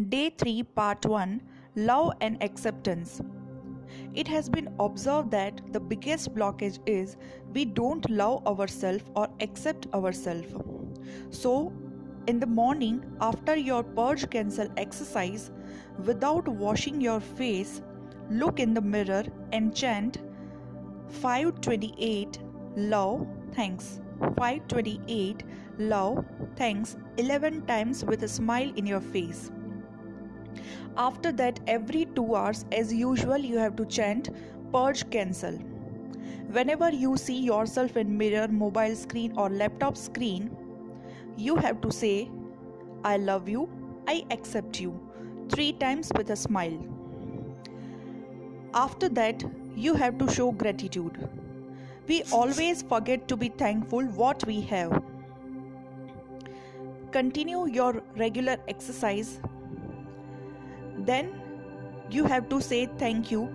Day 3, Part 1 Love and Acceptance. It has been observed that the biggest blockage is we don't love ourselves or accept ourselves. So, in the morning after your purge cancel exercise, without washing your face, look in the mirror and chant 528 love thanks 528 love thanks 11 times with a smile in your face after that every 2 hours as usual you have to chant purge cancel. Whenever you see yourself in mirror mobile screen or laptop screen you have to say i love you. I accept you. 3 times with a smile. After that you have to show gratitude. We always forget to be thankful what we have. Continue your regular exercise then you have to say thank you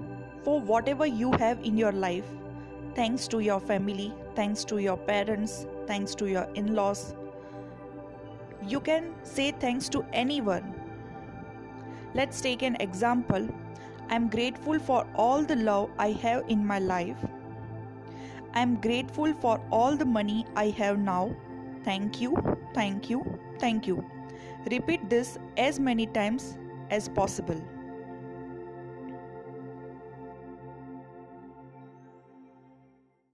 for whatever you have in your life. Thanks to your family thanks to your parents thanks to your in-laws. You can say thanks to anyone. Let's take an example. I'm grateful for all the love i have in my life. I'm grateful for all the money i have now. Thank you thank you thank you. Repeat this as many times as possible.